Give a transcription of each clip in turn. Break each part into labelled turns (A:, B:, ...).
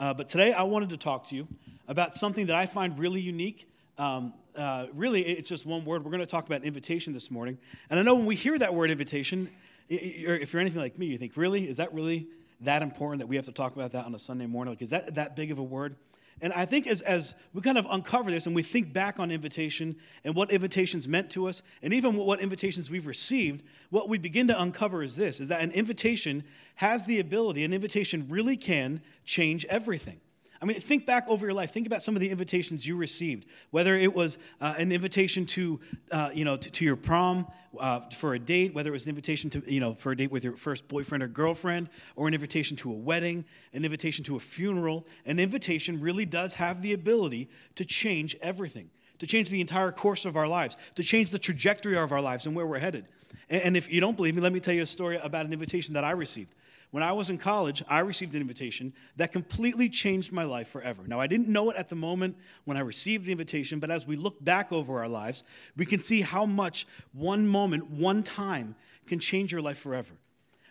A: Uh, but today I wanted to talk to you about something that I find really unique. Um, uh, really, it's just one word. We're going to talk about invitation this morning. And I know when we hear that word invitation, if you're anything like me, you think, really? Is that really that important that we have to talk about that on a Sunday morning? Like, is that that big of a word? And I think as, as we kind of uncover this and we think back on invitation and what invitations meant to us, and even what invitations we've received, what we begin to uncover is this is that an invitation has the ability, an invitation really can change everything. I mean, think back over your life. Think about some of the invitations you received, whether it was uh, an invitation to, uh, you know, to, to your prom uh, for a date, whether it was an invitation to, you know, for a date with your first boyfriend or girlfriend, or an invitation to a wedding, an invitation to a funeral. An invitation really does have the ability to change everything, to change the entire course of our lives, to change the trajectory of our lives and where we're headed. And, and if you don't believe me, let me tell you a story about an invitation that I received. When I was in college, I received an invitation that completely changed my life forever. Now, I didn't know it at the moment when I received the invitation, but as we look back over our lives, we can see how much one moment, one time, can change your life forever.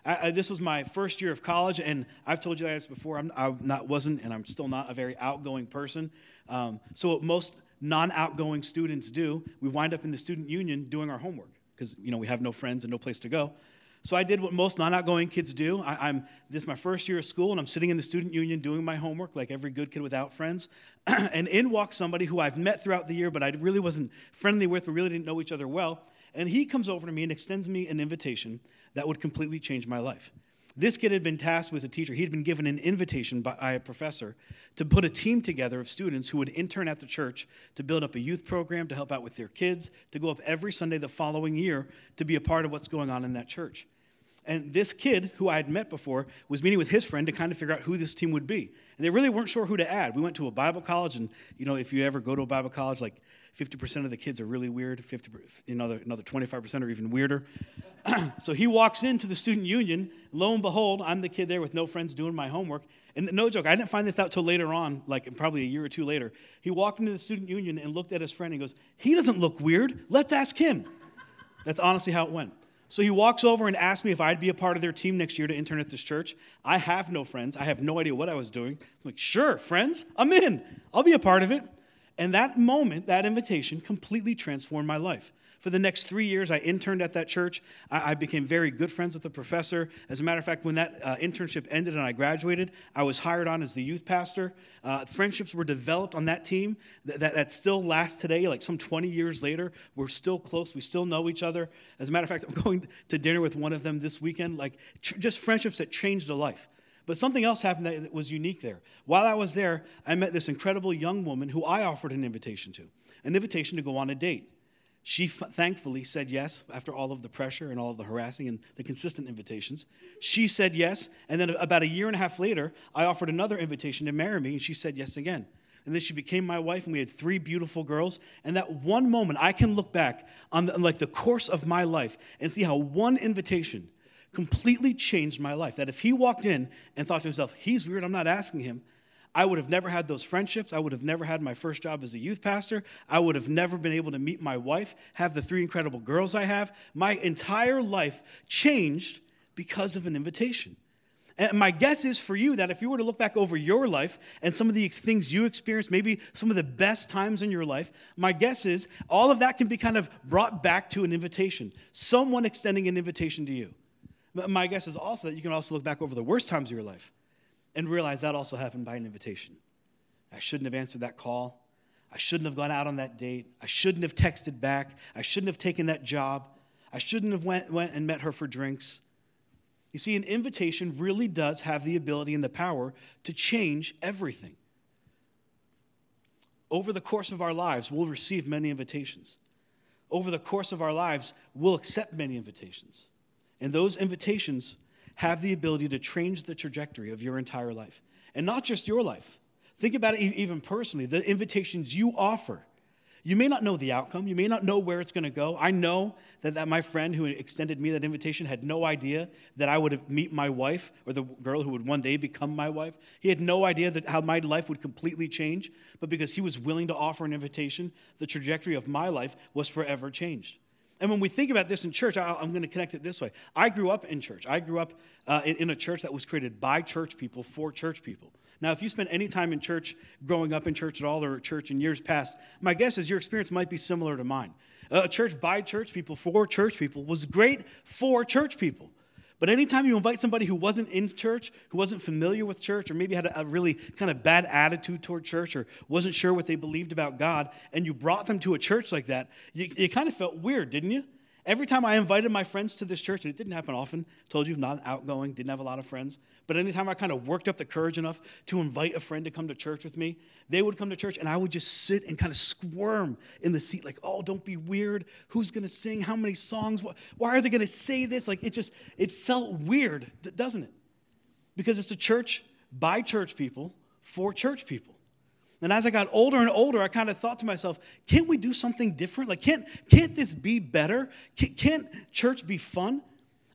A: I, I, this was my first year of college, and I've told you guys before, I'm, I not, wasn't, and I'm still not a very outgoing person. Um, so, what most non outgoing students do, we wind up in the student union doing our homework because you know we have no friends and no place to go. So I did what most non-outgoing kids do. I, am this is my first year of school, and I'm sitting in the student union doing my homework, like every good kid without friends. and in walks somebody who I've met throughout the year, but I really wasn't friendly with. We really didn't know each other well. And he comes over to me and extends me an invitation that would completely change my life. This kid had been tasked with a teacher. He'd been given an invitation by a professor to put a team together of students who would intern at the church to build up a youth program to help out with their kids, to go up every Sunday the following year to be a part of what's going on in that church. And this kid, who I had met before, was meeting with his friend to kind of figure out who this team would be. And they really weren't sure who to add. We went to a Bible college, and you know, if you ever go to a Bible college, like 50% of the kids are really weird, 50, another, another 25% are even weirder. so he walks into the student union. Lo and behold, I'm the kid there with no friends doing my homework. And no joke, I didn't find this out till later on, like probably a year or two later. He walked into the student union and looked at his friend and goes, He doesn't look weird. Let's ask him. That's honestly how it went. So he walks over and asks me if I'd be a part of their team next year to intern at this church. I have no friends. I have no idea what I was doing. I'm like, sure, friends, I'm in. I'll be a part of it. And that moment, that invitation, completely transformed my life. For the next three years, I interned at that church. I, I became very good friends with the professor. As a matter of fact, when that uh, internship ended and I graduated, I was hired on as the youth pastor. Uh, friendships were developed on that team that, that, that, still lasts today, like some 20 years later. We're still close. We still know each other. As a matter of fact, I'm going to dinner with one of them this weekend. Like, tr- just friendships that changed a life. But something else happened that was unique there. While I was there, I met this incredible young woman who I offered an invitation to, an invitation to go on a date. She f- thankfully said yes after all of the pressure and all of the harassing and the consistent invitations. She said yes, and then about a year and a half later, I offered another invitation to marry me, and she said yes again. And then she became my wife, and we had three beautiful girls. And that one moment, I can look back on, the, on like the course of my life and see how one invitation completely changed my life. That if he walked in and thought to himself, he's weird, I'm not asking him, I would have never had those friendships. I would have never had my first job as a youth pastor. I would have never been able to meet my wife, have the three incredible girls I have. My entire life changed because of an invitation. And my guess is for you that if you were to look back over your life and some of the things you experienced, maybe some of the best times in your life, my guess is all of that can be kind of brought back to an invitation, someone extending an invitation to you. My guess is also that you can also look back over the worst times of your life and realize that also happened by an invitation. I shouldn't have answered that call. I shouldn't have gone out on that date. I shouldn't have texted back. I shouldn't have taken that job. I shouldn't have went, went and met her for drinks. You see, an invitation really does have the ability and the power to change everything. Over the course of our lives, we'll receive many invitations. Over the course of our lives, we'll accept many invitations. And those invitations have the ability to change the trajectory of your entire life. And not just your life. Think about it even personally the invitations you offer. You may not know the outcome. You may not know where it's going to go. I know that, that my friend who extended me that invitation had no idea that I would meet my wife or the girl who would one day become my wife. He had no idea that how my life would completely change. But because he was willing to offer an invitation, the trajectory of my life was forever changed. And when we think about this in church, I, am going to connect it this way. I grew up in church. I grew up uh, in, in, a church that was created by church people for church people. Now, if you spent any time in church, growing up in church at all, or church in years past, my guess is your experience might be similar to mine. A church by church people, for church people, was great for church people. But anytime you invite somebody who wasn't in church, who wasn't familiar with church, or maybe had a, really kind of bad attitude toward church, or wasn't sure what they believed about God, and you brought them to a church like that, you, you kind of felt weird, didn't you? Every time I invited my friends to this church, and it didn't happen often, told you, not outgoing, didn't have a lot of friends, but anytime I kind of worked up the courage enough to invite a friend to come to church with me, they would come to church and I would just sit and kind of squirm in the seat, like, oh, don't be weird. Who's going to sing? How many songs? Why are they going to say this? Like, it just, it felt weird, doesn't it? Because it's a church by church people for church people. And as I got older and older, I kind of thought to myself, can't we do something different? Like, can't, can't this be better? Can't church be fun?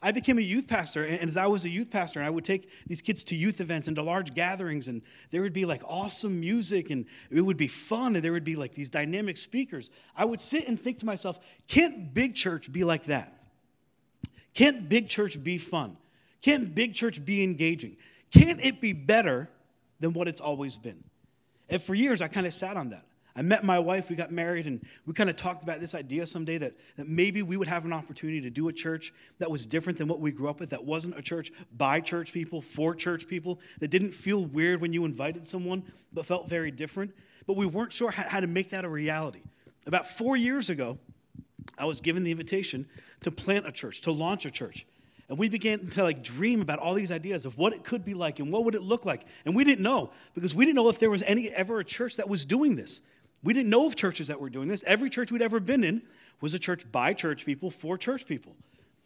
A: I became a youth pastor, and as I was a youth pastor, I would take these kids to youth events and to large gatherings, and there would be like awesome music, and it would be fun, and there would be like these dynamic speakers. I would sit and think to myself, can't big church be like that? Can't big church be fun? Can't big church be engaging? Can't it be better than what it's always been? And for years, I kind of sat on that. I met my wife, we got married, and we kind of talked about this idea someday that, that maybe we would have an opportunity to do a church that was different than what we grew up with, that wasn't a church by church people, for church people, that didn't feel weird when you invited someone, but felt very different. But we weren't sure how, how to make that a reality. About four years ago, I was given the invitation to plant a church, to launch a church. And we began to like dream about all these ideas of what it could be like and what would it look like. And we didn't know because we didn't know if there was any ever a church that was doing this. We didn't know of churches that were doing this. Every church we'd ever been in was a church by church people for church people.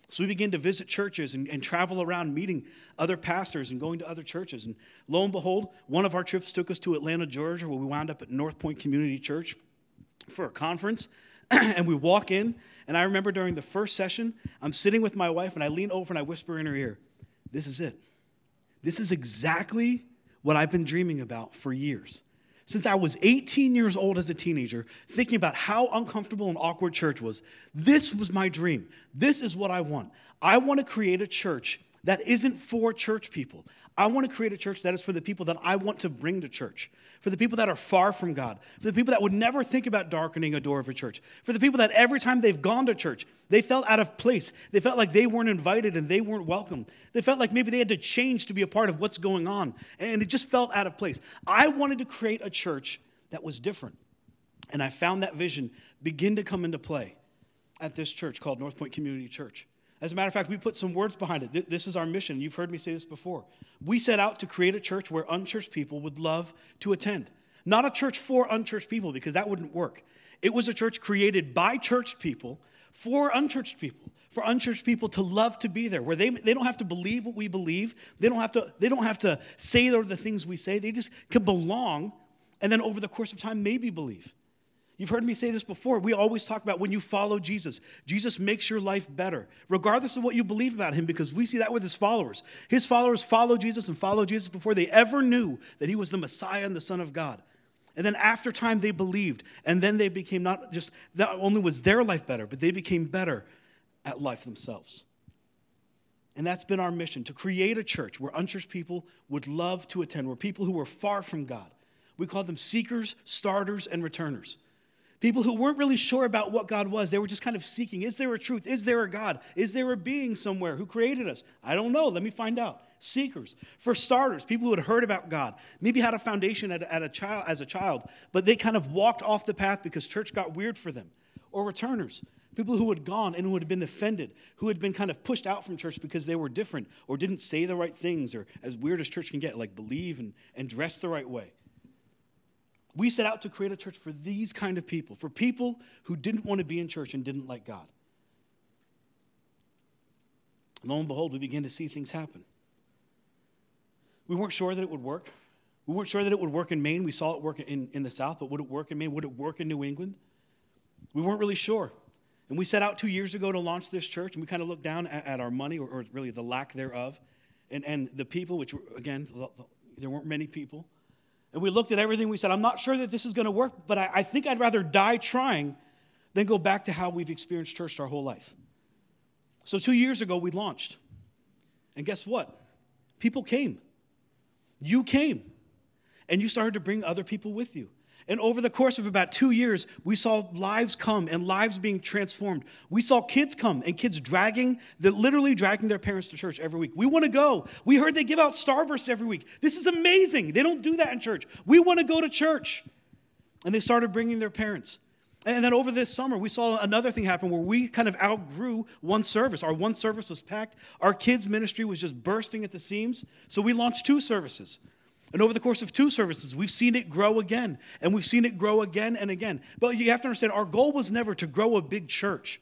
A: So we began to visit churches and, and, travel around meeting other pastors and going to other churches. And lo and behold, one of our trips took us to Atlanta, Georgia, where we wound up at North Point Community Church for a conference. and we walk in, and I remember during the first session, I'm sitting with my wife, and I lean over and I whisper in her ear, This is it. This is exactly what I've been dreaming about for years. Since I was 18 years old as a teenager, thinking about how uncomfortable and awkward church was, this was my dream. This is what I want. I want to create a church that isn't for church people. I want to create a church that is for the people that I want to bring to church, for the people that are far from God, for the people that would never think about darkening a door of a church, for the people that every time they've gone to church, they felt out of place. They felt like they weren't invited and they weren't welcome. They felt like maybe they had to change to be a part of what's going on, and it just felt out of place. I wanted to create a church that was different. And I found that vision begin to come into play at this church called North Point Community Church. As a matter of fact, we put some words behind it. This is our mission. You've heard me say this before. We set out to create a church where unchurched people would love to attend. Not a church for unchurched people, because that wouldn't work. It was a church created by churched people for unchurched people, for unchurched people to love to be there, where they, they don't have to believe what we believe. They don't, have to, they don't have to say the things we say. They just can belong and then over the course of time, maybe believe. You've heard me say this before. We always talk about when you follow Jesus, Jesus makes your life better, regardless of what you believe about him, because we see that with his followers. His followers follow Jesus and follow Jesus before they ever knew that he was the Messiah and the Son of God. And then after time, they believed. And then they became not just, not only was their life better, but they became better at life themselves. And that's been our mission to create a church where unchurched people would love to attend, where people who were far from God, we call them seekers, starters, and returners People who weren't really sure about what God was. They were just kind of seeking is there a truth? Is there a God? Is there a being somewhere who created us? I don't know. Let me find out. Seekers. For starters, people who had heard about God, maybe had a foundation at at a child, as a child, but they kind of walked off the path because church got weird for them. Or returners. People who had gone and who had been offended, who had been kind of pushed out from church because they were different or didn't say the right things or as weird as church can get, like believe and, and dress the right way. We set out to create a church for these kind of people, for people who didn't want to be in church and didn't like God. Lo and behold, we began to see things happen. We weren't sure that it would work. We weren't sure that it would work in Maine. We saw it work in, in the South, but would it work in Maine? Would it work in New England? We weren't really sure. And we set out two years ago to launch this church, and we kind of looked down at, at our money, or, or, really the lack thereof, and, and the people, which, were, again, there weren't many people. And we looked at everything. We said, I'm not sure that this is going to work, but I, I, think I'd rather die trying than go back to how we've experienced church our whole life. So, two years ago, we launched. And guess what? People came. You came. and you started to bring other people with you. And over the course of about two years, we saw lives come and lives being transformed. We saw kids come and kids dragging, literally dragging their parents to church every week. We want to go. We heard they give out Starburst every week. This is amazing. They don't do that in church. We want to go to church. And they started bringing their parents. And then over this summer, we saw another thing happen where we kind of outgrew one service. Our one service was packed. Our kids' ministry was just bursting at the seams. So we launched two services. And over the course of two services, we've seen it grow again, and we've seen it grow again and again. But you have to understand, our goal was never to grow a big church.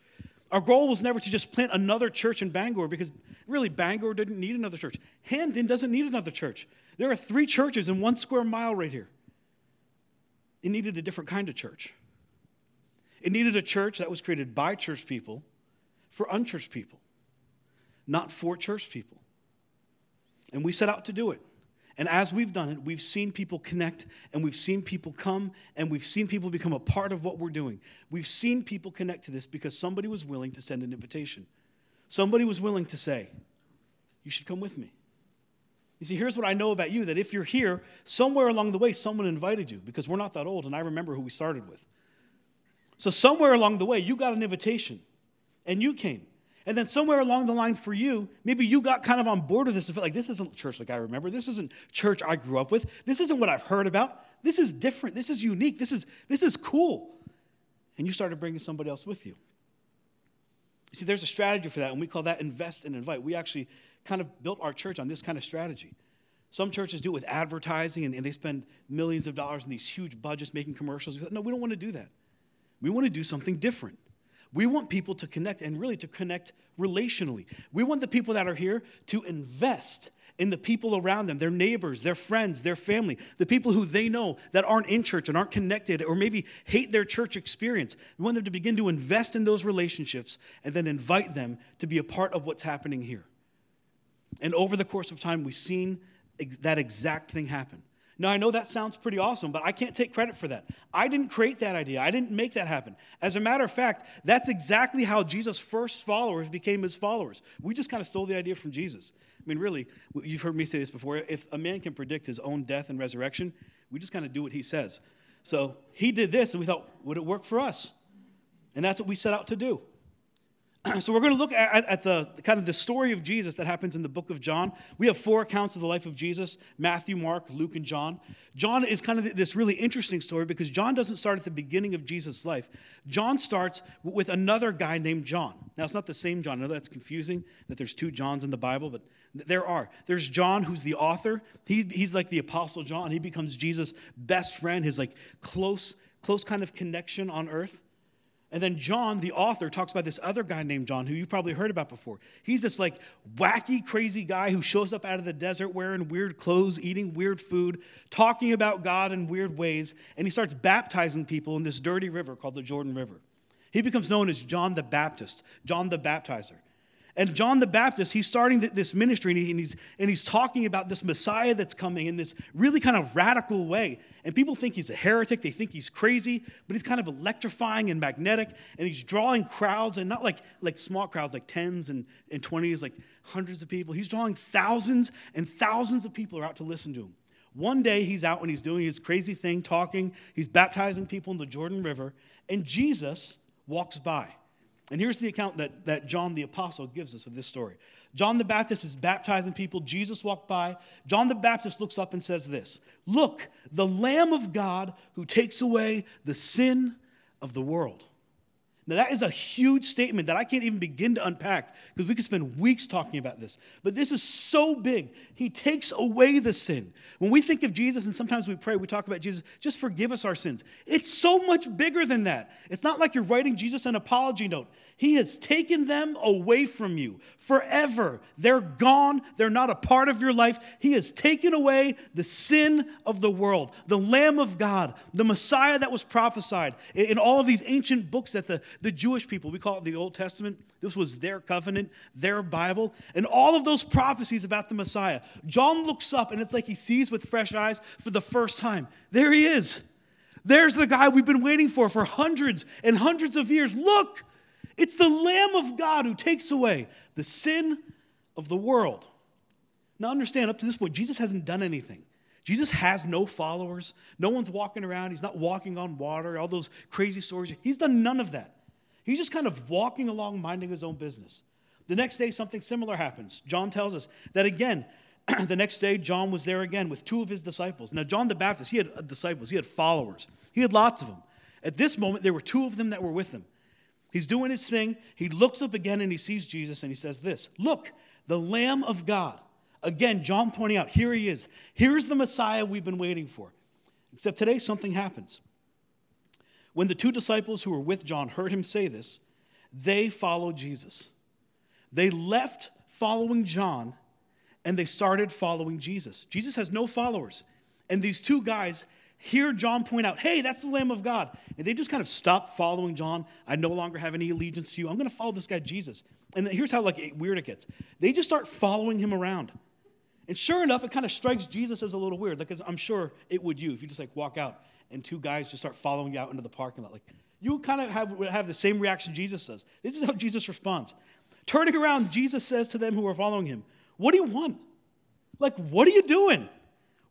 A: Our goal was never to just plant another church in Bangor because really, Bangor didn't need another church. Hampden doesn't need another church. There are three churches in one square mile right here. It needed a different kind of church. It needed a church that was created by church people for unchurched people, not for church people. And we set out to do it. And as we've done it, we've seen people connect and we've seen people come and we've seen people become a part of what we're doing. We've seen people connect to this because somebody was willing to send an invitation. Somebody was willing to say, You should come with me. You see, here's what I know about you that if you're here, somewhere along the way, someone invited you because we're not that old and I remember who we started with. So, somewhere along the way, you got an invitation and you came. And then somewhere along the line for you, maybe you got kind of on board with this and felt like this isn't church like I remember. This isn't church I grew up with. This isn't what I've heard about. This is different. This is unique. This is, this is cool. And you started bringing somebody else with you. You see, there's a strategy for that, and we call that invest and invite. We actually kind of built our church on this kind of strategy. Some churches do it with advertising, and, and they spend millions of dollars in these huge budgets making commercials. We said, no, we don't want to do that. We want to do something different. We want people to connect and really to connect relationally. We want the people that are here to invest in the people around them, their neighbors, their friends, their family, the people who they know that aren't in church and aren't connected or maybe hate their church experience. We want them to begin to invest in those relationships and then invite them to be a part of what's happening here. And over the course of time, we've seen that exact thing happen. Now, I know that sounds pretty awesome, but I can't take credit for that. I didn't create that idea, I didn't make that happen. As a matter of fact, that's exactly how Jesus' first followers became his followers. We just kind of stole the idea from Jesus. I mean, really, you've heard me say this before. If a man can predict his own death and resurrection, we just kind of do what he says. So he did this, and we thought, would it work for us? And that's what we set out to do. so we're going to look at, at, the kind of the story of jesus that happens in the book of john. We have four accounts of the life of jesus matthew mark luke and john. John is kind of this really interesting story because john doesn't start at the beginning of jesus' life. John starts with another guy named john. Now it's not the same john. I know that's confusing that there's two johns in the bible but there are. There's john who's the author. He, he's like the apostle john. He becomes jesus best friend his like close close kind of connection on earth and then John, the author, talks about this other guy named John, who you've probably heard about before. He's this like wacky, crazy guy who shows up out of the desert wearing weird clothes, eating weird food, talking about God in weird ways, and he starts baptizing people in this dirty river called the Jordan River. He becomes known as John the Baptist, John the Baptizer. And John the Baptist, he's starting this ministry and, he's, and he's talking about this Messiah that's coming in this really kind of radical way. And people think he's a heretic, they think he's crazy, but he's kind of electrifying and magnetic, and he's drawing crowds, and not like, like small crowds, like tens and, and 20s, like hundreds of people. He's drawing thousands and thousands of people are out to listen to him. One day he's out and he's doing his crazy thing, talking, he's baptizing people in the Jordan River, and Jesus walks by. And here's the account that, that John the Apostle gives us of this story. John the Baptist is baptizing people. Jesus walked by. John the Baptist looks up and says this Look, the Lamb of God who takes away the sin of the world. Now, that is a huge statement that I can't even begin to unpack because we could spend weeks talking about this. But this is so big. He takes away the sin. When we think of Jesus, and sometimes we pray, we talk about Jesus, just forgive us our sins. It's so much bigger than that. It's not like you're writing Jesus an apology note. He has taken them away from you forever. They're gone. They're not a part of your life. He has taken away the sin of the world, the Lamb of God, the Messiah that was prophesied in all of these ancient books that the, the Jewish people, we call it the Old Testament, this was their covenant, their Bible, and all of those prophecies about the Messiah. John looks up and it's like he sees with fresh eyes for the first time. There he is. There's the guy we've been waiting for for hundreds and hundreds of years. Look, it's the Lamb of God who takes away the sin of the world. Now, understand, up to this point, Jesus hasn't done anything. Jesus has no followers. No one's walking around. He's not walking on water, all those crazy stories. He's done none of that. He's just kind of walking along, minding his own business. The next day, something similar happens. John tells us that again, the next day, John was there again with two of his disciples. Now, John the Baptist, he had disciples, he had followers, he had lots of them. At this moment, there were two of them that were with him. He's doing his thing. He looks up again and he sees Jesus and he says, This, look, the Lamb of God. Again, John pointing out, here he is. Here's the Messiah we've been waiting for. Except today, something happens. When the two disciples who were with John heard him say this, they followed Jesus. They left following John and they started following Jesus. Jesus has no followers. And these two guys hear John point out, hey, that's the Lamb of God. And they just kind of stop following John. I no longer have any allegiance to you. I'm going to follow this guy, Jesus. And here's how like weird it gets. They just start following him around. And sure enough, it kind of strikes Jesus as a little weird. Like I'm sure it would you if you just like walk out and two guys just start following you out into the parking lot. Like you kind of have, would have the same reaction Jesus does. This is how Jesus responds. Turning around, Jesus says to them who are following him, What do you want? Like, what are you doing?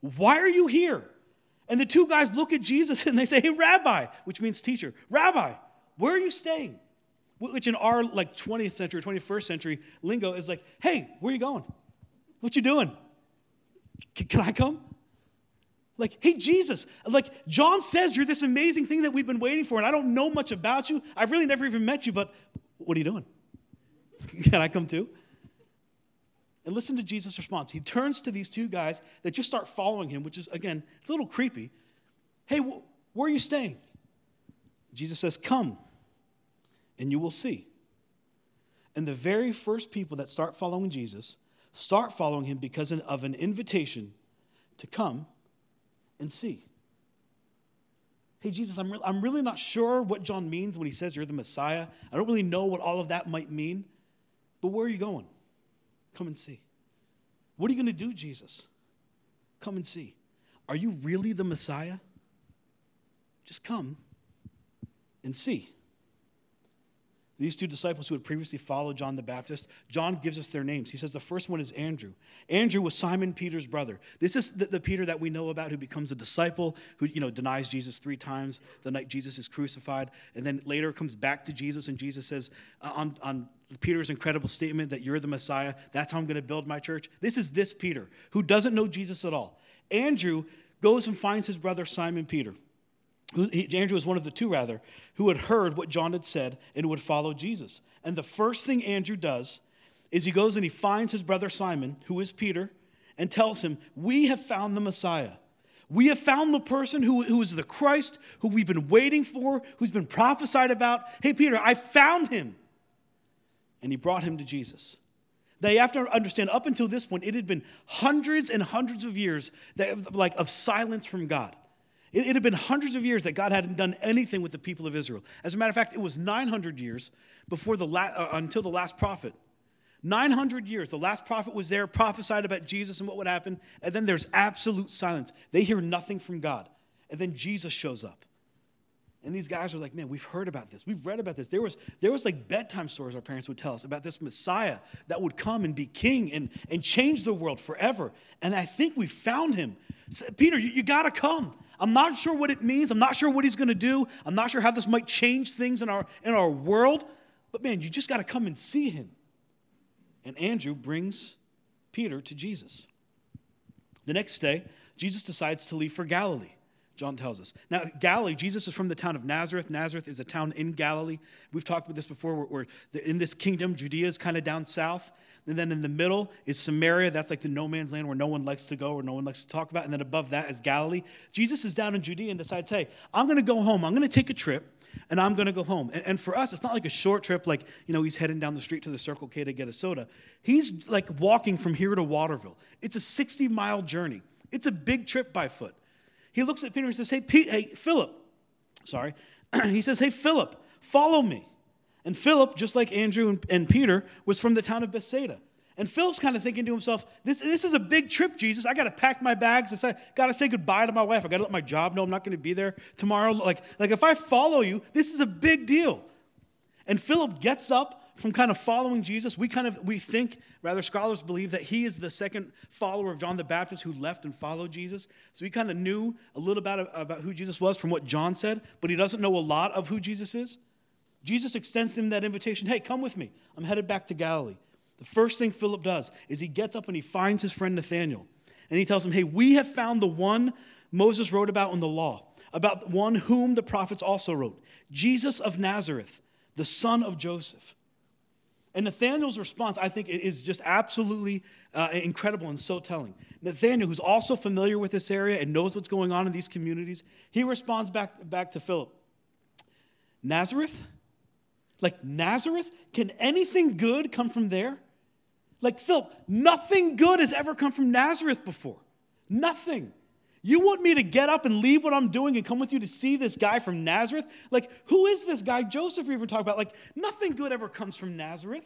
A: Why are you here? And the two guys look at Jesus and they say, Hey, Rabbi, which means teacher, Rabbi, where are you staying? Which in our like 20th century, 21st century lingo is like, Hey, where are you going? What you doing? Can I come? Like, hey, Jesus, like John says you're this amazing thing that we've been waiting for, and I don't know much about you. I've really never even met you, but what are you doing? Can I come too? And listen to Jesus' response. He turns to these two guys that just start following him, which is, again, it's a little creepy. Hey, wh- where are you staying? Jesus says, Come, and you will see. And the very first people that start following Jesus start following him because of an invitation to come and see. Hey, Jesus, I'm, re- I'm really not sure what John means when he says you're the Messiah. I don't really know what all of that might mean, but where are you going? Come and see. What are you going to do, Jesus? Come and see. Are you really the Messiah? Just come and see. These two disciples who had previously followed John the Baptist, John gives us their names. He says the first one is Andrew. Andrew was Simon Peter's brother. This is the, the, Peter that we know about who becomes a disciple, who you know denies Jesus three times the night Jesus is crucified, and then later comes back to Jesus, and Jesus says uh, on, on Peter's incredible statement that you're the Messiah, that's how I'm going to build my church. This is this Peter who doesn't know Jesus at all. Andrew goes and finds his brother Simon Peter. Andrew was one of the two, rather, who had heard what John had said and who would follow Jesus. And the first thing Andrew does is he goes and he finds his brother Simon, who is Peter, and tells him, We have found the Messiah. We have found the person who, who is the Christ, who we've been waiting for, who's been prophesied about. Hey, Peter, I found him. And he brought him to Jesus. Now you have to understand, up until this point, it had been hundreds and hundreds of years that, like, of silence from God. It, it, had been hundreds of years that God hadn't done anything with the people of Israel. As a matter of fact, it was 900 years before the la- uh, until the last prophet. 900 years. The last prophet was there, prophesied about Jesus and what would happen, and then there's absolute silence. They hear nothing from God. And then Jesus shows up. And these guys are like, man, we've heard about this. We've read about this. There was, there was like bedtime stories our parents would tell us about this Messiah that would come and be king and, and change the world forever. And I think we found him. So, Peter, you, you got to come. I'm not sure what it means. I'm not sure what he's going to do. I'm not sure how this might change things in our, in our world. But man, you just got to come and see him. And Andrew brings Peter to Jesus. The next day, Jesus decides to leave for Galilee. John tells us. Now, Galilee, Jesus is from the town of Nazareth. Nazareth is a town in Galilee. We've talked about this before, where in this kingdom, Judea is kind of down south. And then in the middle is Samaria. That's like the no man's land where no one likes to go or no one likes to talk about. And then above that is Galilee. Jesus is down in Judea and decides, hey, I'm going to go home. I'm going to take a trip and I'm going to go home. And, and, for us, it's not like a short trip, like, you know, he's heading down the street to the Circle K to get a soda. He's like walking from here to Waterville. It's a 60 mile journey, it's a big trip by foot. He looks at Peter and says, hey, Pete, hey, Philip, sorry. he says, hey, Philip, follow me. And Philip, just like Andrew and, and Peter, was from the town of Bethsaida. And Philip's kind of thinking to himself, this, this is a big trip, Jesus. I got to pack my bags. I got to say goodbye to my wife. I got to let my job know I'm not going to be there tomorrow. Like, like, if I follow you, this is a big deal. And Philip gets up, from kind of following Jesus, we kind of we think, rather scholars believe that he is the second follower of John the Baptist who left and followed Jesus. So he kind of knew a little about, about who Jesus was from what John said, but he doesn't know a lot of who Jesus is. Jesus extends him that invitation hey, come with me. I'm headed back to Galilee. The first thing Philip does is he gets up and he finds his friend Nathanael. And he tells him, hey, we have found the one Moses wrote about in the law, about one whom the prophets also wrote, Jesus of Nazareth, the son of Joseph. And Nathaniel's response, I think, is just absolutely uh, incredible and so telling. Nathaniel, who's also familiar with this area and knows what's going on in these communities, he responds back, back to Philip Nazareth? Like Nazareth? Can anything good come from there? Like, Philip, nothing good has ever come from Nazareth before. Nothing. You want me to get up and leave what I'm doing and come with you to see this guy from Nazareth? Like, who is this guy Joseph even talk about? Like, nothing good ever comes from Nazareth.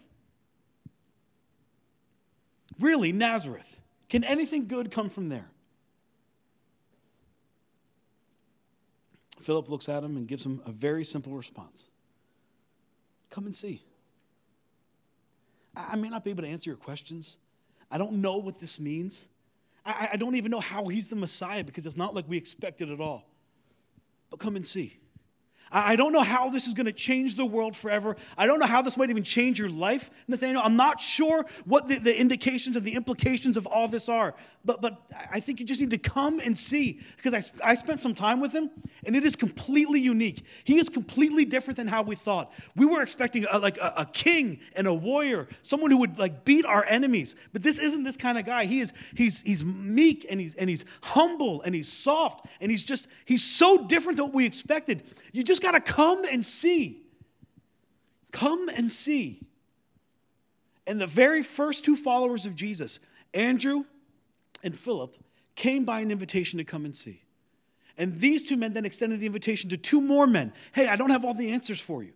A: Really, Nazareth. Can anything good come from there? Philip looks at him and gives him a very simple response Come and see. I may not be able to answer your questions. I don't know what this means. I, I don't even know how he's the Messiah because it's not like we expected it at all. But come and see. I don't know how this is going to change the world forever. I don't know how this might even change your life, Nathaniel. I'm not sure what the, the, indications and the implications of all this are. But, but I think you just need to come and see because I, I spent some time with him and it is completely unique. He is completely different than how we thought. We were expecting a, like a, a king and a warrior, someone who would like beat our enemies. But this isn't this kind of guy. He is he's, he's meek and he's, and he's humble and he's soft and he's just, he's so different than what we expected. You just got to come and see. Come and see. And the very first two followers of Jesus, Andrew and Philip, came by an invitation to come and see. And these two men then extended the invitation to two more men. Hey, I don't have all the answers for you.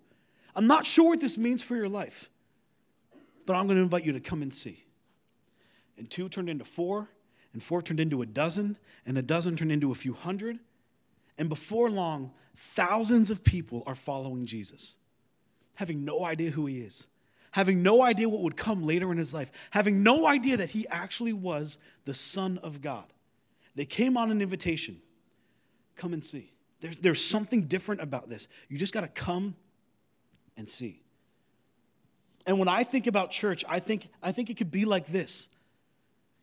A: I'm not sure what this means for your life, but I'm going to invite you to come and see. And two turned into four, and four turned into a dozen, and a dozen turned into a few hundred. And before long, thousands of people are following Jesus, having no idea who he is, having no idea what would come later in his life, having no idea that he actually was the Son of God. They came on an invitation come and see. There's, there's something different about this. You just got to come and see. And when I think about church, I think, I think it could be like this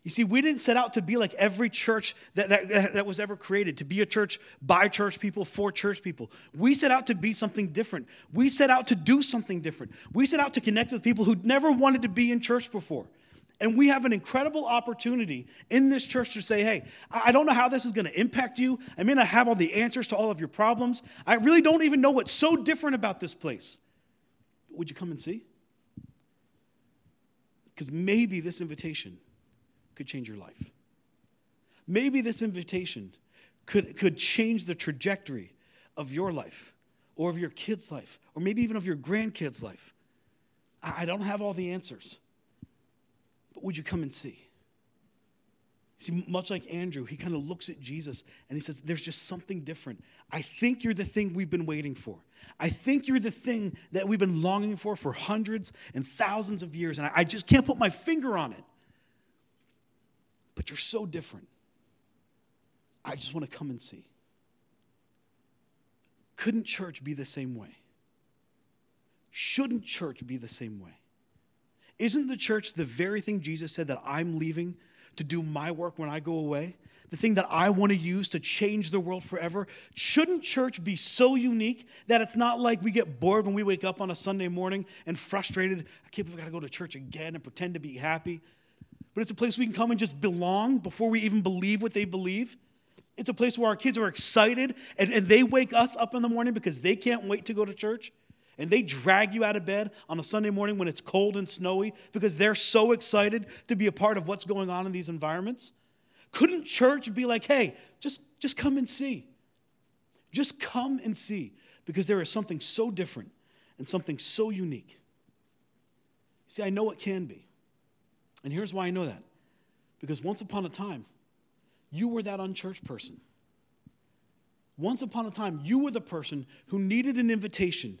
A: you see, we didn't set out to be like every church that, that, that was ever created, to be a church by church people, for church people. We set out to be something different. We set out to do something different. We set out to connect with people who never wanted to be in church before. And we have an incredible opportunity in this church to say, hey, I don't know how this is going to impact you. I may not have all the answers to all of your problems. I really don't even know what's so different about this place. But would you come and see? Because maybe this invitation could change your life. Maybe this invitation could, could change the trajectory of your life or of your kid's life or maybe even of your grandkids' life. I, I don't have all the answers, but would you come and see? See, much like Andrew, he kind of looks at Jesus and he says, There's just something different. I think you're the thing we've been waiting for. I think you're the thing that we've been longing for for hundreds and thousands of years, and I, I just can't put my finger on it but you're so different. I just want to come and see. Couldn't church be the same way? Shouldn't church be the same way? Isn't the church the very thing Jesus said that I'm leaving to do my work when I go away? The thing that I want to use to change the world forever? Shouldn't church be so unique that it's not like we get bored when we wake up on a Sunday morning and frustrated? I can't believe I got to go to church again and pretend to be happy but it's a place we can come and just belong before we even believe what they believe. It's a place where our kids are excited and, and they wake us up in the morning because they can't wait to go to church. And they drag you out of bed on a Sunday morning when it's cold and snowy because they're so excited to be a part of what's going on in these environments. Couldn't church be like, hey, just, just come and see? Just come and see because there is something so different and something so unique. See, I know it can be. And here's why I know that. Because once upon a time, you were that unchurched person. Once upon a time, you were the person who needed an invitation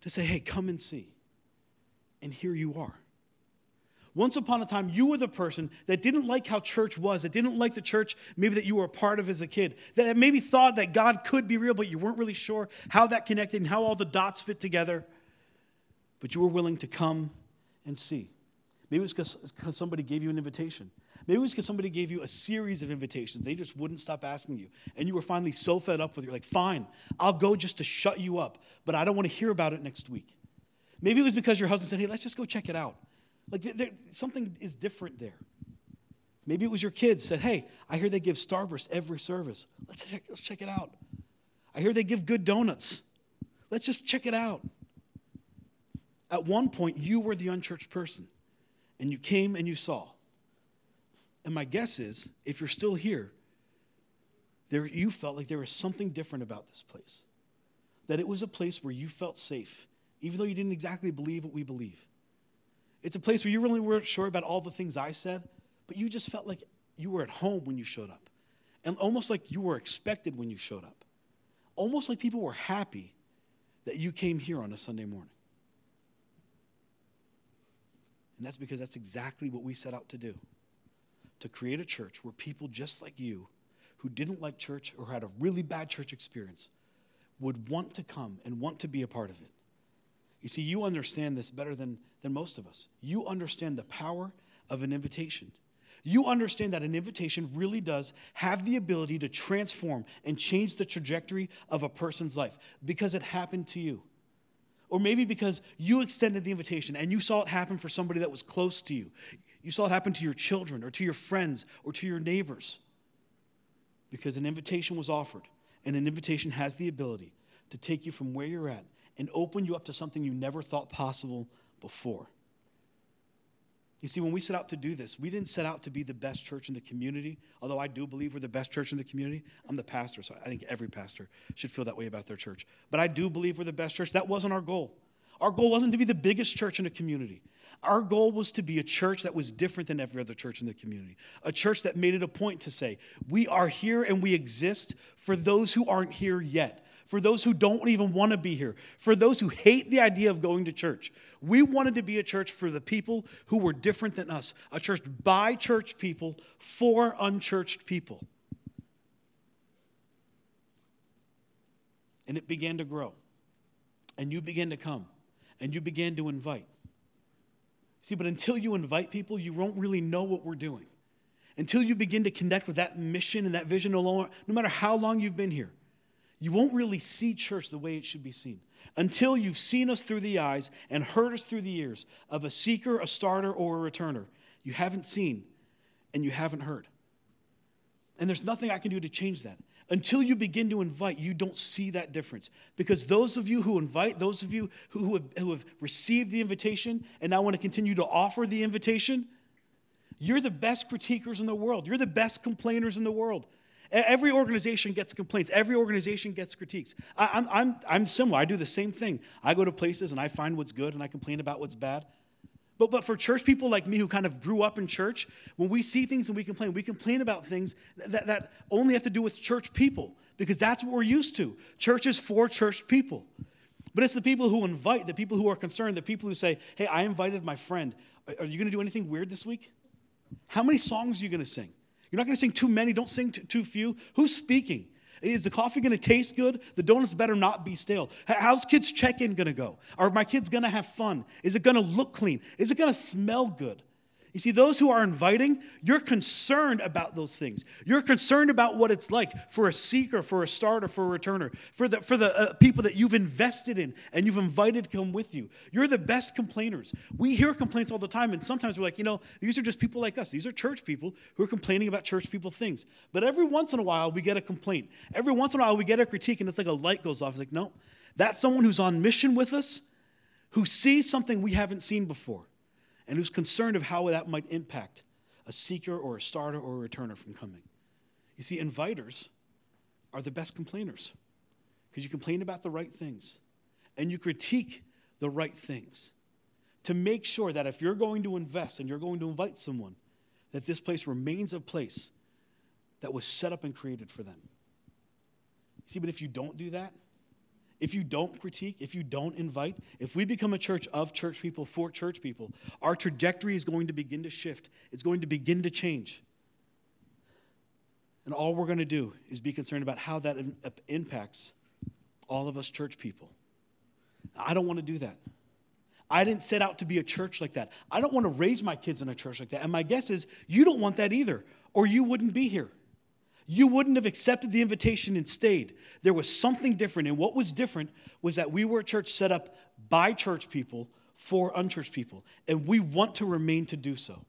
A: to say, hey, come and see. And here you are. Once upon a time, you were the person that didn't like how church was, that didn't like the church maybe that you were a part of as a kid, that maybe thought that God could be real, but you weren't really sure how that connected and how all the dots fit together. But you were willing to come and see. Maybe it was because somebody gave you an invitation. Maybe it was because somebody gave you a series of invitations. They just wouldn't stop asking you. And you were finally so fed up with it, you're like, fine, I'll go just to shut you up, but I don't want to hear about it next week. Maybe it was because your husband said, hey, let's just go check it out. Like there, something is different there. Maybe it was your kids said, hey, I hear they give Starburst every service. Let's check, let's check it out. I hear they give good donuts. Let's just check it out. At one point, you were the unchurched person, and you came and you saw. And my guess is, if you're still here, there, you felt like there was something different about this place. That it was a place where you felt safe, even though you didn't exactly believe what we believe. It's a place where you really weren't sure about all the things I said, but you just felt like you were at home when you showed up. And almost like you were expected when you showed up. Almost like people were happy that you came here on a Sunday morning. And that's because that's exactly what we set out to do to create a church where people just like you, who didn't like church or had a really bad church experience, would want to come and want to be a part of it. You see, you understand this better than, than most of us. You understand the power of an invitation. You understand that an invitation really does have the ability to transform and change the trajectory of a person's life because it happened to you. Or maybe because you extended the invitation and you saw it happen for somebody that was close to you. You saw it happen to your children or to your friends or to your neighbors because an invitation was offered. And an invitation has the ability to take you from where you're at and open you up to something you never thought possible before. You see, when we set out to do this, we didn't set out to be the best church in the community, although I do believe we're the best church in the community. I'm the pastor, so I think every pastor should feel that way about their church. But I do believe we're the best church. That wasn't our goal. Our goal wasn't to be the biggest church in the community. Our goal was to be a church that was different than every other church in the community. A church that made it a point to say, we are here and we exist for those who aren't here yet, for those who don't even want to be here, for those who hate the idea of going to church. We wanted to be a church for the people who were different than us, a church by church people for unchurched people. And it began to grow. And you began to come. And you began to invite. See, but until you invite people, you won't really know what we're doing. Until you begin to connect with that mission and that vision, no, matter how long you've been here, you won't really see church the way it should be seen. Until you've seen us through the eyes and heard us through the ears of a seeker, a starter, or a returner, you haven't seen and you haven't heard. And there's nothing I can do to change that. Until you begin to invite, you don't see that difference. Because those of you who invite, those of you who, have, who have received the invitation and now want to continue to offer the invitation, you're the best critiquers in the world. You're the best complainers in the world. Every organization gets complaints. Every organization gets critiques. I, I'm, I'm, I'm similar. I do the same thing. I go to places and I find what's good and I complain about what's bad. But, but for church people like me who kind of grew up in church, when we see things and we complain, we complain about things that, that only have to do with church people because that's what we're used to. Church is for church people. But it's the people who invite, the people who are concerned, the people who say, hey, I invited my friend. Are you going to do anything weird this week? How many songs are you going to sing? You're not going to sing too many, don't sing too few. Who's speaking? Is the coffee going to taste good? The donuts better not be stale. How's kids' check in going to go? Are my kids going to have fun? Is it going to look clean? Is it going to smell good? You see, those who are inviting, you're concerned about those things. You're concerned about what it's like for a seeker, for a starter, for a returner, for the, for the uh, people that you've invested in and you've invited to come with you. You're the best complainers. We hear complaints all the time, and sometimes we're like, you know, these are just people like us. These are church people who are complaining about church people things. But every once in a while, we get a complaint. Every once in a while, we get a critique, and it's like a light goes off. It's like, no, that's someone who's on mission with us, who sees something we haven't seen before and who's concerned of how that might impact a seeker or a starter or a returner from coming. You see, inviters are the best complainers because you complain about the right things and you critique the right things to make sure that if you're going to invest and you're going to invite someone, that this place remains a place that was set up and created for them. You see, but if you don't do that, if you don't critique, if you don't invite, if we become a church of church people for church people, our trajectory is going to begin to shift. It's going to begin to change. And all we're going to do is be concerned about how that uh, impacts all of us church people. I don't want to do that. I didn't set out to be a church like that. I don't want to raise my kids in a church like that. And my guess is you don't want that either, or you wouldn't be here. You wouldn't have accepted the invitation and stayed. There was something different. And what was different was that we were a church set up by church people for unchurched people. And we want to remain to do so.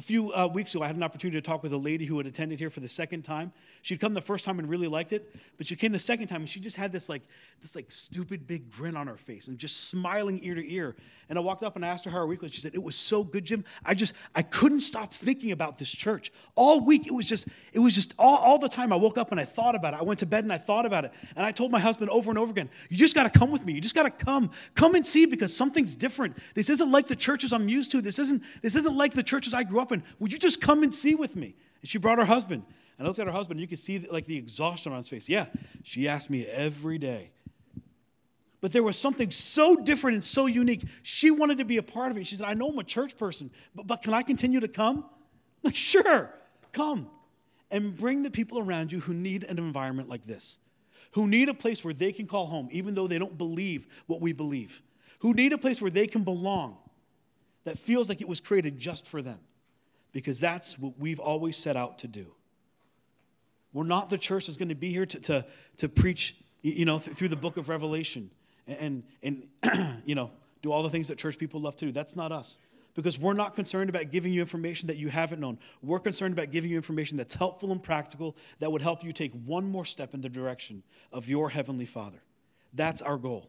A: A few uh, weeks ago, I had an opportunity to talk with a lady who had attended here for the second time. She'd come the first time and really liked it, but she came the second time and she just had this like, this like stupid big grin on her face and just smiling ear to ear. And I walked up and I asked her how her week was. She said, "It was so good, Jim. I just I couldn't stop thinking about this church all week. It was just it was just all, all the time. I woke up and I thought about it. I went to bed and I thought about it. And I told my husband over and over again, "You just got to come with me. You just got to come, come and see because something's different. This isn't like the churches I'm used to. This isn't this isn't like the churches I grew up in. Would you just come and see with me?" And she brought her husband. I looked at her husband, and you could see like the exhaustion on his face. Yeah, she asked me every day but there was something so different and so unique. She wanted to be a part of it. She said, I know I'm a church person, but, but can I continue to come? Like, sure, come. And bring the people around you who need an environment like this, who need a place where they can call home, even though they don't believe what we believe, who need a place where they can belong, that feels like it was created just for them, because that's what we've always set out to do. We're not the church that's going to be here to, to, to preach, you know, through the book of Revelation and, and you know, do all the things that church people love to do. That's not us. Because we're not concerned about giving you information that you haven't known. We're concerned about giving you information that's helpful and practical that would help you take one more step in the direction of your Heavenly Father. That's our goal.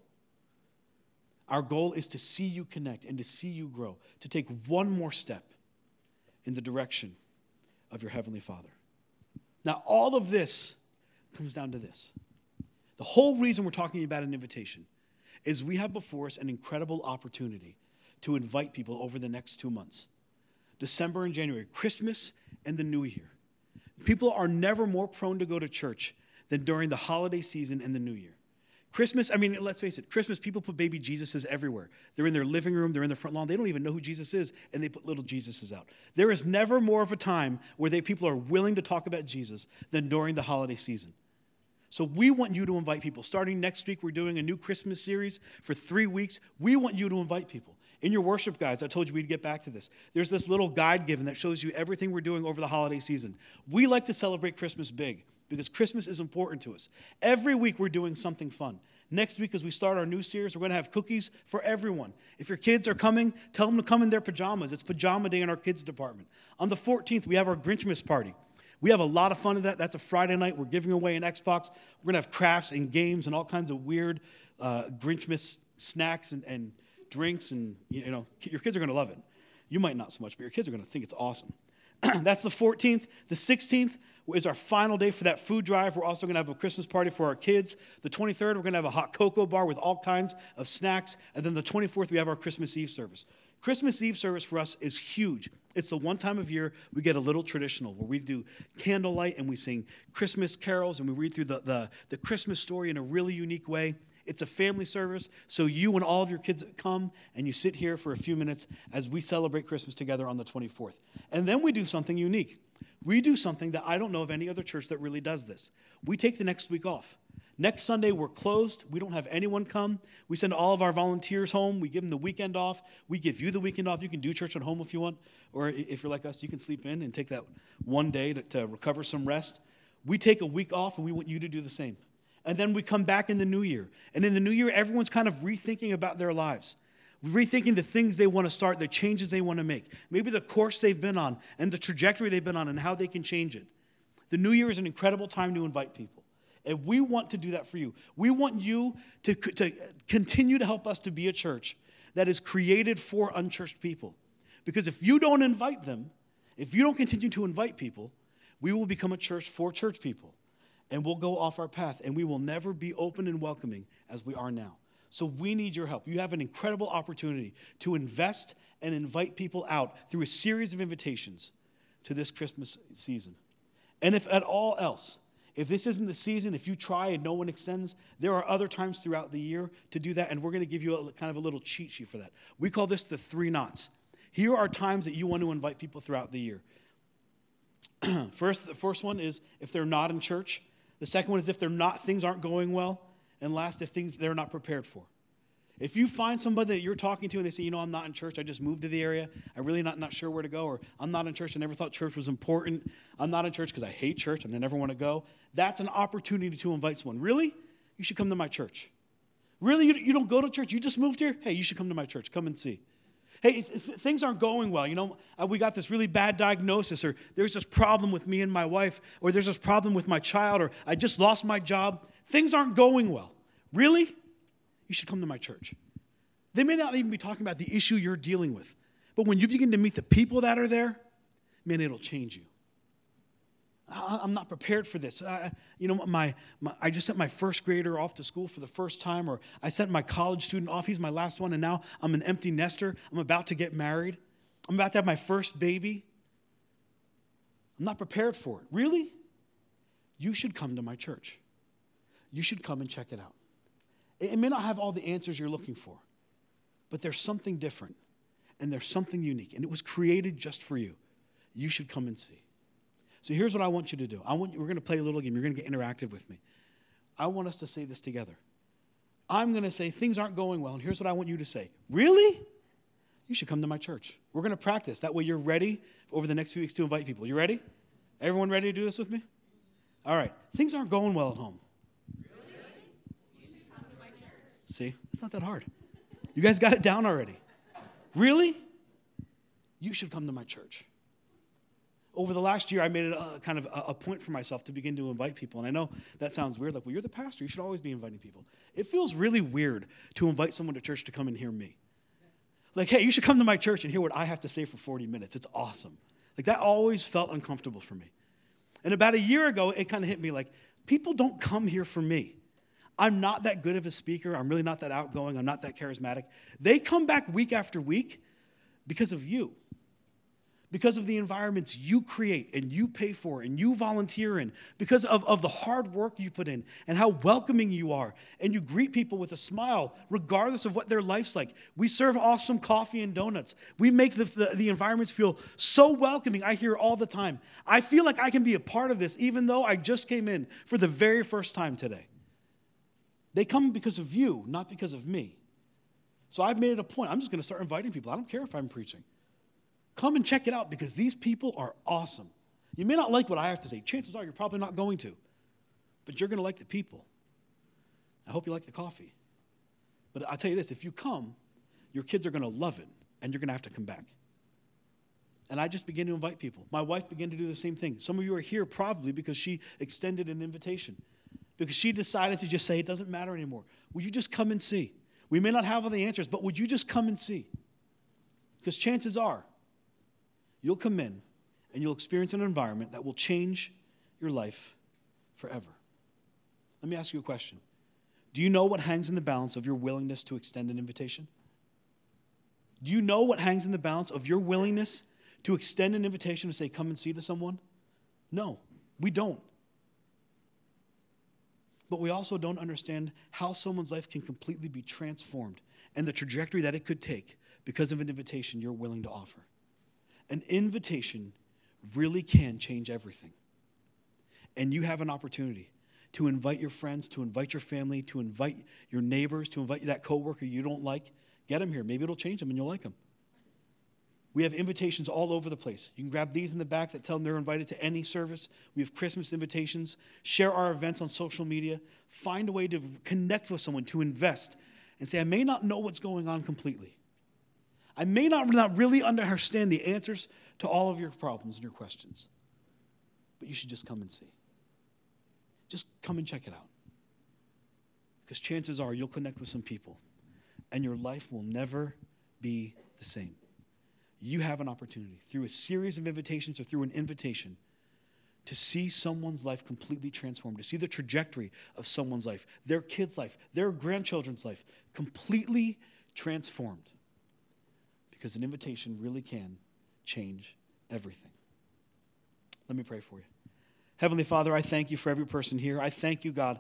A: Our goal is to see you connect and to see you grow, to take one more step in the direction of your Heavenly Father. Now, all of this comes down to this. The whole reason we're talking about an invitation is we have before us an incredible opportunity to invite people over the next two months December and January, Christmas and the New Year. People are never more prone to go to church than during the holiday season and the New Year. Christmas, I mean, let's face it, Christmas, people put baby Jesuses everywhere. They're in their living room, they're in the front lawn, they don't even know who Jesus is, and they put little Jesuses out. There is never more of a time where they, people are willing to talk about Jesus than during the holiday season. So we want you to invite people. Starting next week, we're doing a new Christmas series for three weeks. We want you to invite people. In your worship guides, I told you we'd get back to this. There's this little guide given that shows you everything we're doing over the holiday season. We like to celebrate Christmas big because Christmas is important to us. Every week, we're doing something fun. Next week, as we start our new series, we're going to have cookies for everyone. If your kids are coming, tell them to come in their pajamas. It's pajama day in our kids' department. On the 14th, we have our Grinchmas party. We have a lot of fun in that. That's a Friday night. We're giving away an Xbox. We're going to have crafts and games and all kinds of weird uh, Grinchmas snacks and, and drinks. And, you know, your kids are going to love it. You might not so much, but your kids are going to think it's awesome. That's the 14th. The 16th is our final day for that food drive. We're also going to have a Christmas party for our kids. The 23rd, we're going to have a hot cocoa bar with all kinds of snacks. And then the 24th, we have our Christmas Eve service. Christmas Eve service for us is huge. It's the one time of year we get a little traditional where we do candlelight and we sing Christmas carols and we read through the, the, the Christmas story in a really unique way. It's a family service, so you and all of your kids come and you sit here for a few minutes as we celebrate Christmas together on the 24th. And then we do something unique. We do something that I don't know of any other church that really does this. We take the next week off. Next Sunday, we're closed. We don't have anyone come. We send all of our volunteers home. We give them the weekend off. We give you the weekend off. You can do church at home if you want, or if you're like us, you can sleep in and take that one day to, to recover some rest. We take a week off, and we want you to do the same. And then we come back in the new year. And in the new year, everyone's kind of rethinking about their lives rethinking the things they want to start, the changes they want to make, maybe the course they've been on and the trajectory they've been on and how they can change it. The new year is an incredible time to invite people. And we want to do that for you. We want you to, to continue to help us to be a church that is created for unchurched people. Because if you don't invite them, if you don't continue to invite people, we will become a church for church people. And we'll go off our path and we will never be open and welcoming as we are now. So we need your help. You have an incredible opportunity to invest and invite people out through a series of invitations to this Christmas season. And if at all else, If this isn't the season, if you try and no one extends, there are other times throughout the year to do that, and we're going to give you a, kind of a little cheat sheet for that. We call this the three knots. Here are times that you want to invite people throughout the year. first, the first one is if they're not in church. The second one is if they're not, things aren't going well. And last, if things they're not prepared for. If you find somebody that you're talking to and they say, you know, I'm not in church, I just moved to the area, I'm really not, not sure where to go, or I'm not in church, I never thought church was important, I'm not in church because I hate church and I never want to go, that's an opportunity to invite someone. Really? You should come to my church. Really? You, you don't go to church? You just moved here? Hey, you should come to my church. Come and see. Hey, th- things aren't going well. You know, uh, we got this really bad diagnosis, or there's this problem with me and my wife, or there's this problem with my child, or I just lost my job. Things aren't going well. Really? you should come to my church. They may not even be talking about the issue you're dealing with, but when you begin to meet the people that are there, man, it'll change you. I'm not prepared for this. I, you know, my, my, I just sent my first grader off to school for the first time, or I sent my college student off. He's my last one, and now I'm an empty nester. I'm about to get married. I'm about to have my first baby. I'm not prepared for it. Really? You should come to my church. You should come and check it out. It may not have all the answers you're looking for, but there's something different and there's something unique, and it was created just for you. You should come and see. So here's what I want you to do. I want you, we're going to play a little game. You're going to get interactive with me. I want us to say this together. I'm going to say things aren't going well, and here's what I want you to say. Really? You should come to my church. We're going to practice. That way you're ready over the next few weeks to invite people. You ready? Everyone ready to do this with me? All right. Things aren't going well at home. See, it's not that hard. You guys got it down already. Really? You should come to my church. Over the last year, I made it a, kind of a, a point for myself to begin to invite people. And I know that sounds weird. Like, well, you're the pastor. You should always be inviting people. It feels really weird to invite someone to church to come and hear me. Like, hey, you should come to my church and hear what I have to say for 40 minutes. It's awesome. Like, that always felt uncomfortable for me. And about a year ago, it kind of hit me like, people don't come here for me. I'm not that good of a speaker. I'm really not that outgoing. I'm not that charismatic. They come back week after week because of you, because of the environments you create and you pay for and you volunteer in, because of, of the hard work you put in and how welcoming you are. And you greet people with a smile, regardless of what their life's like. We serve awesome coffee and donuts. We make the, the, the environments feel so welcoming. I hear all the time. I feel like I can be a part of this, even though I just came in for the very first time today. They come because of you, not because of me. So I've made it a point. I'm just going to start inviting people. I don't care if I'm preaching. Come and check it out because these people are awesome. You may not like what I have to say. Chances are you're probably not going to, but you're going to like the people. I hope you like the coffee. But I'll tell you this if you come, your kids are going to love it, and you're going to have to come back. And I just began to invite people. My wife began to do the same thing. Some of you are here probably because she extended an invitation because she decided to just say, it doesn't matter anymore. Would you just come and see? We may not have all the answers, but would you just come and see? Because chances are you'll come in and you'll experience an environment that will change your life forever. Let me ask you a question Do you know what hangs in the balance of your willingness to extend an invitation? Do you know what hangs in the balance of your willingness to extend an invitation to say, come and see to someone? No, we don't but we also don't understand how someone's life can completely be transformed and the trajectory that it could take because of an invitation you're willing to offer. An invitation really can change everything. And you have an opportunity to invite your friends, to invite your family, to invite your neighbors, to invite that coworker you don't like. Get them here. Maybe it'll change them and you'll like them. We have invitations all over the place. You can grab these in the back that tell them they're invited to any service. We have Christmas invitations. Share our events on social media. Find a way to connect with someone, to invest, and say, I may not know what's going on completely. I may not, not really understand the answers to all of your problems and your questions, but you should just come and see. Just come and check it out. Because chances are you'll connect with some people, and your life will never be the same you have an opportunity through a series of invitations or through an invitation to see someone's life completely transformed, to see the trajectory of someone's life, their kid's life, their grandchildren's life completely transformed. Because an invitation really can change everything. Let me pray for you. Heavenly Father, I thank you for every person here. I thank you, God,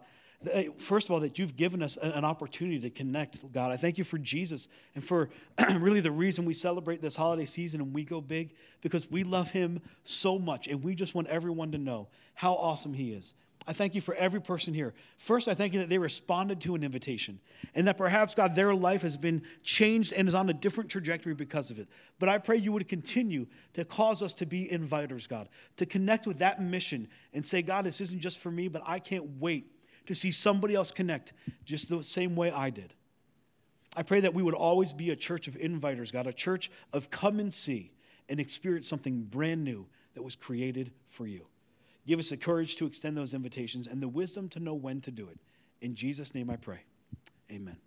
A: first of all, that you've given us an opportunity to connect, God. I thank you for Jesus and for really the reason we celebrate this holiday season and we go big because we love him so much and we just want everyone to know how awesome he is. I thank you for every person here. First, I thank you that they responded to an invitation and that perhaps, God, their life has been changed and is on a different trajectory because of it. But I pray you would continue to cause us to be inviters, God, to connect with that mission and say, God, this isn't just for me, but I can't wait to see somebody else connect just the same way I did. I pray that we would always be a church of inviters, God, a church of come and see and experience something brand new that was created for you. Give us the courage to extend those invitations and the wisdom to know when to do it. In Jesus' name I pray. Amen.